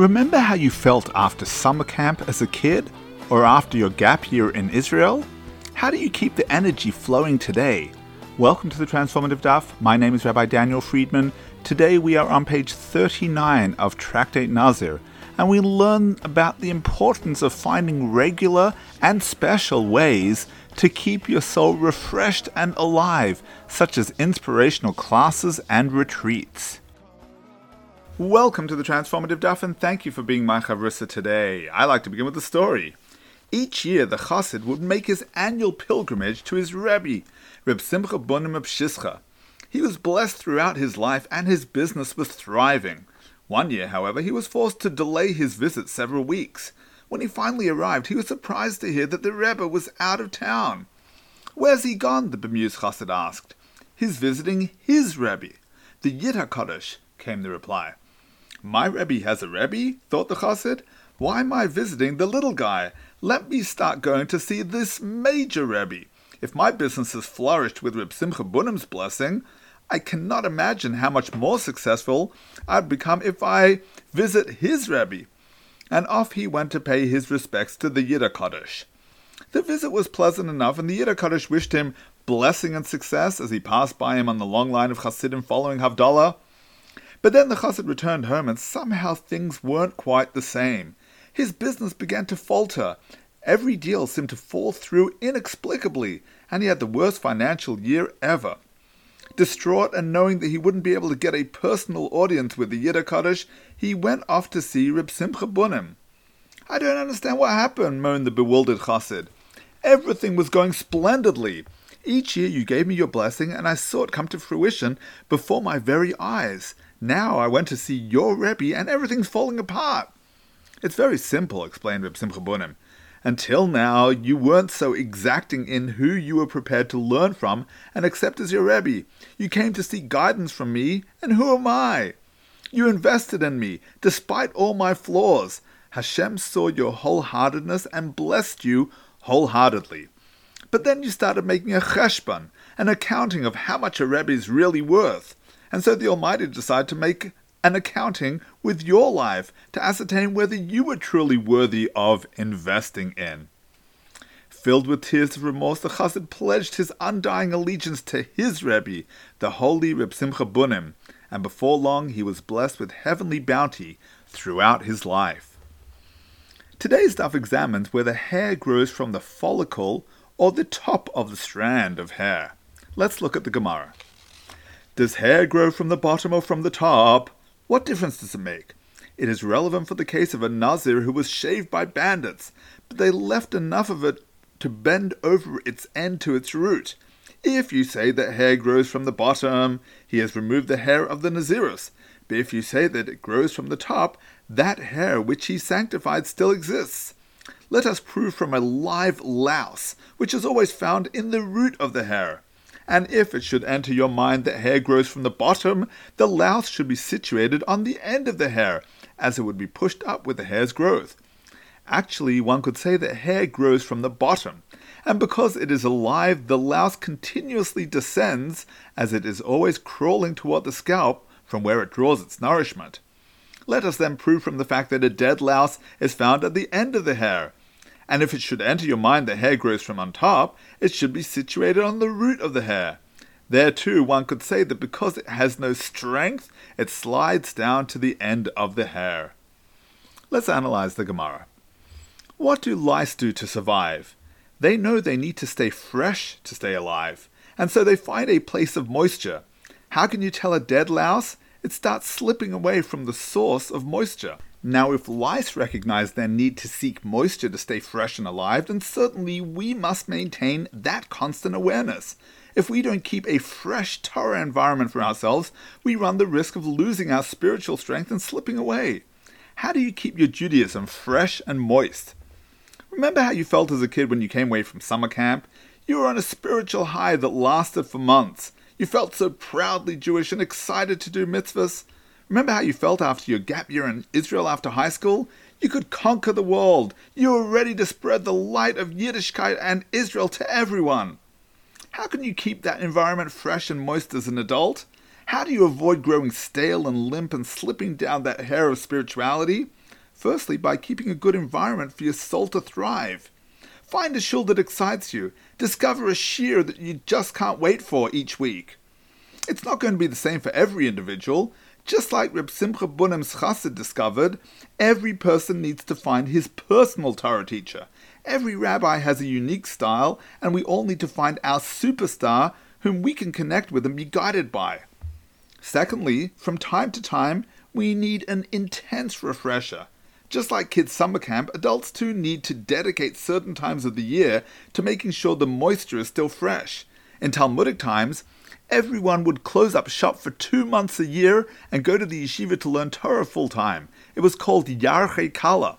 Remember how you felt after summer camp as a kid? Or after your gap year in Israel? How do you keep the energy flowing today? Welcome to the Transformative Daf. My name is Rabbi Daniel Friedman. Today we are on page 39 of Tractate Nazir, and we learn about the importance of finding regular and special ways to keep your soul refreshed and alive, such as inspirational classes and retreats. Welcome to the Transformative Daf, and thank you for being my chavrusa today. I like to begin with a story. Each year, the chassid would make his annual pilgrimage to his rebbe, Reb Simcha Bunim of Shischa. He was blessed throughout his life, and his business was thriving. One year, however, he was forced to delay his visit several weeks. When he finally arrived, he was surprised to hear that the rebbe was out of town. Where's he gone? the bemused chassid asked. He's visiting his rebbe, the Yid HaKadosh, came the reply. My Rebbe has a Rebbe? thought the Chassid. Why am I visiting the little guy? Let me start going to see this major Rebbe. If my business has flourished with Reb Simcha Bunim's blessing, I cannot imagine how much more successful I'd become if I visit his Rebbe. And off he went to pay his respects to the Yid HaKadosh. The visit was pleasant enough, and the Yid HaKadosh wished him blessing and success as he passed by him on the long line of Hasidim following Havdalah. But then the chassid returned home, and somehow things weren't quite the same. His business began to falter. Every deal seemed to fall through inexplicably, and he had the worst financial year ever. Distraught and knowing that he wouldn't be able to get a personal audience with the Yid HaKadosh, he went off to see Reb Simcha Bunim. I don't understand what happened, moaned the bewildered chassid. Everything was going splendidly. Each year you gave me your blessing, and I saw it come to fruition before my very eyes. Now I went to see your Rebbe and everything's falling apart. It's very simple, explained Reb Simcha Bunim. Until now, you weren't so exacting in who you were prepared to learn from and accept as your Rebbe. You came to seek guidance from me, and who am I? You invested in me, despite all my flaws. Hashem saw your wholeheartedness and blessed you wholeheartedly. But then you started making a cheshbon, an accounting of how much a Rebbe is really worth. And so the Almighty decided to make an accounting with your life to ascertain whether you were truly worthy of investing in. Filled with tears of remorse, the Chassid pledged his undying allegiance to his Rebbe, the holy Reb Simcha Bunim, and before long he was blessed with heavenly bounty throughout his life. Today's daf examines where the hair grows from the follicle or the top of the strand of hair. Let's look at the Gemara. Does hair grow from the bottom or from the top? What difference does it make? It is relevant for the case of a Nazir who was shaved by bandits, but they left enough of it to bend over its end to its root. If you say that hair grows from the bottom, he has removed the hair of the Nazirus. But if you say that it grows from the top, that hair which he sanctified still exists. Let us prove from a live louse, which is always found in the root of the hair and if it should enter your mind that hair grows from the bottom, the louse should be situated on the end of the hair, as it would be pushed up with the hair's growth. Actually, one could say that hair grows from the bottom, and because it is alive, the louse continuously descends, as it is always crawling toward the scalp from where it draws its nourishment. Let us then prove from the fact that a dead louse is found at the end of the hair, and if it should enter your mind that hair grows from on top, it should be situated on the root of the hair. There too, one could say that because it has no strength, it slides down to the end of the hair. Let's analyze the Gemara. What do lice do to survive? They know they need to stay fresh to stay alive, and so they find a place of moisture. How can you tell a dead louse? It starts slipping away from the source of moisture. Now, if lice recognize their need to seek moisture to stay fresh and alive, then certainly we must maintain that constant awareness. If we don't keep a fresh Torah environment for ourselves, we run the risk of losing our spiritual strength and slipping away. How do you keep your Judaism fresh and moist? Remember how you felt as a kid when you came away from summer camp? You were on a spiritual high that lasted for months. You felt so proudly Jewish and excited to do mitzvahs. Remember how you felt after your gap year in Israel after high school? You could conquer the world. You were ready to spread the light of Yiddishkeit and Israel to everyone. How can you keep that environment fresh and moist as an adult? How do you avoid growing stale and limp and slipping down that hair of spirituality? Firstly, by keeping a good environment for your soul to thrive. Find a shul that excites you. Discover a shiur that you just can't wait for each week. It's not going to be the same for every individual. Just like Reb Simcha Bunem's chassid discovered, every person needs to find his personal Torah teacher. Every rabbi has a unique style, and we all need to find our superstar whom we can connect with and be guided by. Secondly, from time to time, we need an intense refresher. Just like kids' summer camp, adults too need to dedicate certain times of the year to making sure the moisture is still fresh. In Talmudic times, everyone would close up shop for two months a year and go to the yeshiva to learn Torah full time. It was called Yarchei Kala.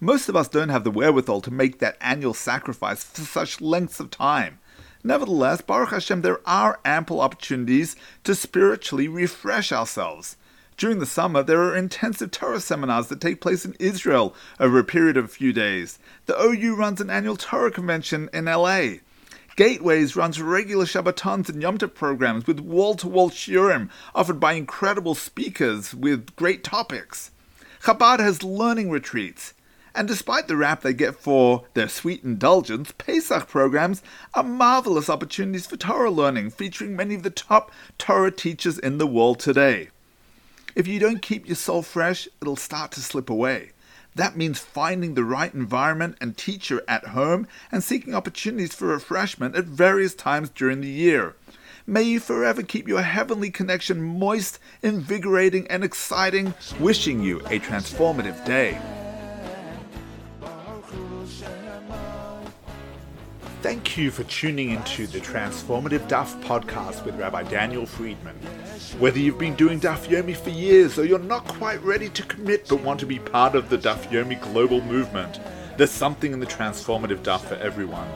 Most of us don't have the wherewithal to make that annual sacrifice for such lengths of time. Nevertheless, Baruch Hashem, there are ample opportunities to spiritually refresh ourselves. During the summer, there are intensive Torah seminars that take place in Israel over a period of a few days. The OU runs an annual Torah convention in LA. Gateways runs regular Shabbatons and Yom Tov programs with wall-to-wall shiurim offered by incredible speakers with great topics. Chabad has learning retreats. And despite the rap they get for their sweet indulgence, Pesach programs are marvelous opportunities for Torah learning, featuring many of the top Torah teachers in the world today. If you don't keep your soul fresh, it'll start to slip away. That means finding the right environment and teacher at home and seeking opportunities for refreshment at various times during the year. May you forever keep your heavenly connection moist, invigorating, and exciting, wishing you a transformative day. Thank you for tuning into the Transformative Daf podcast with Rabbi Daniel Friedman. Whether you've been doing Daf Yomi for years or you're not quite ready to commit but want to be part of the Daf Yomi global movement, there's something in the Transformative Daf for everyone.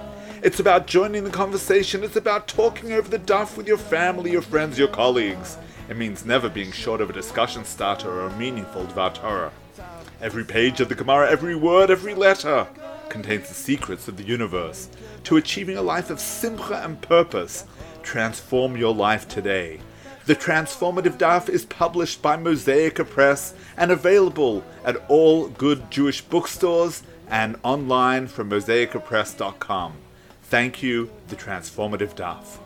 It's about joining the conversation, it's about talking over the Daf with your family, your friends, your colleagues. It means never being short of a discussion starter or a meaningful Dvar Torah. Every page of the Gemara, every word, every letter contains the secrets of the universe. To achieving a life of simcha and purpose, transform your life today. The Transformative Daf is published by Mosaica Press and available at all good Jewish bookstores and online from mosaicapress.com. Thank you, The Transformative Daf.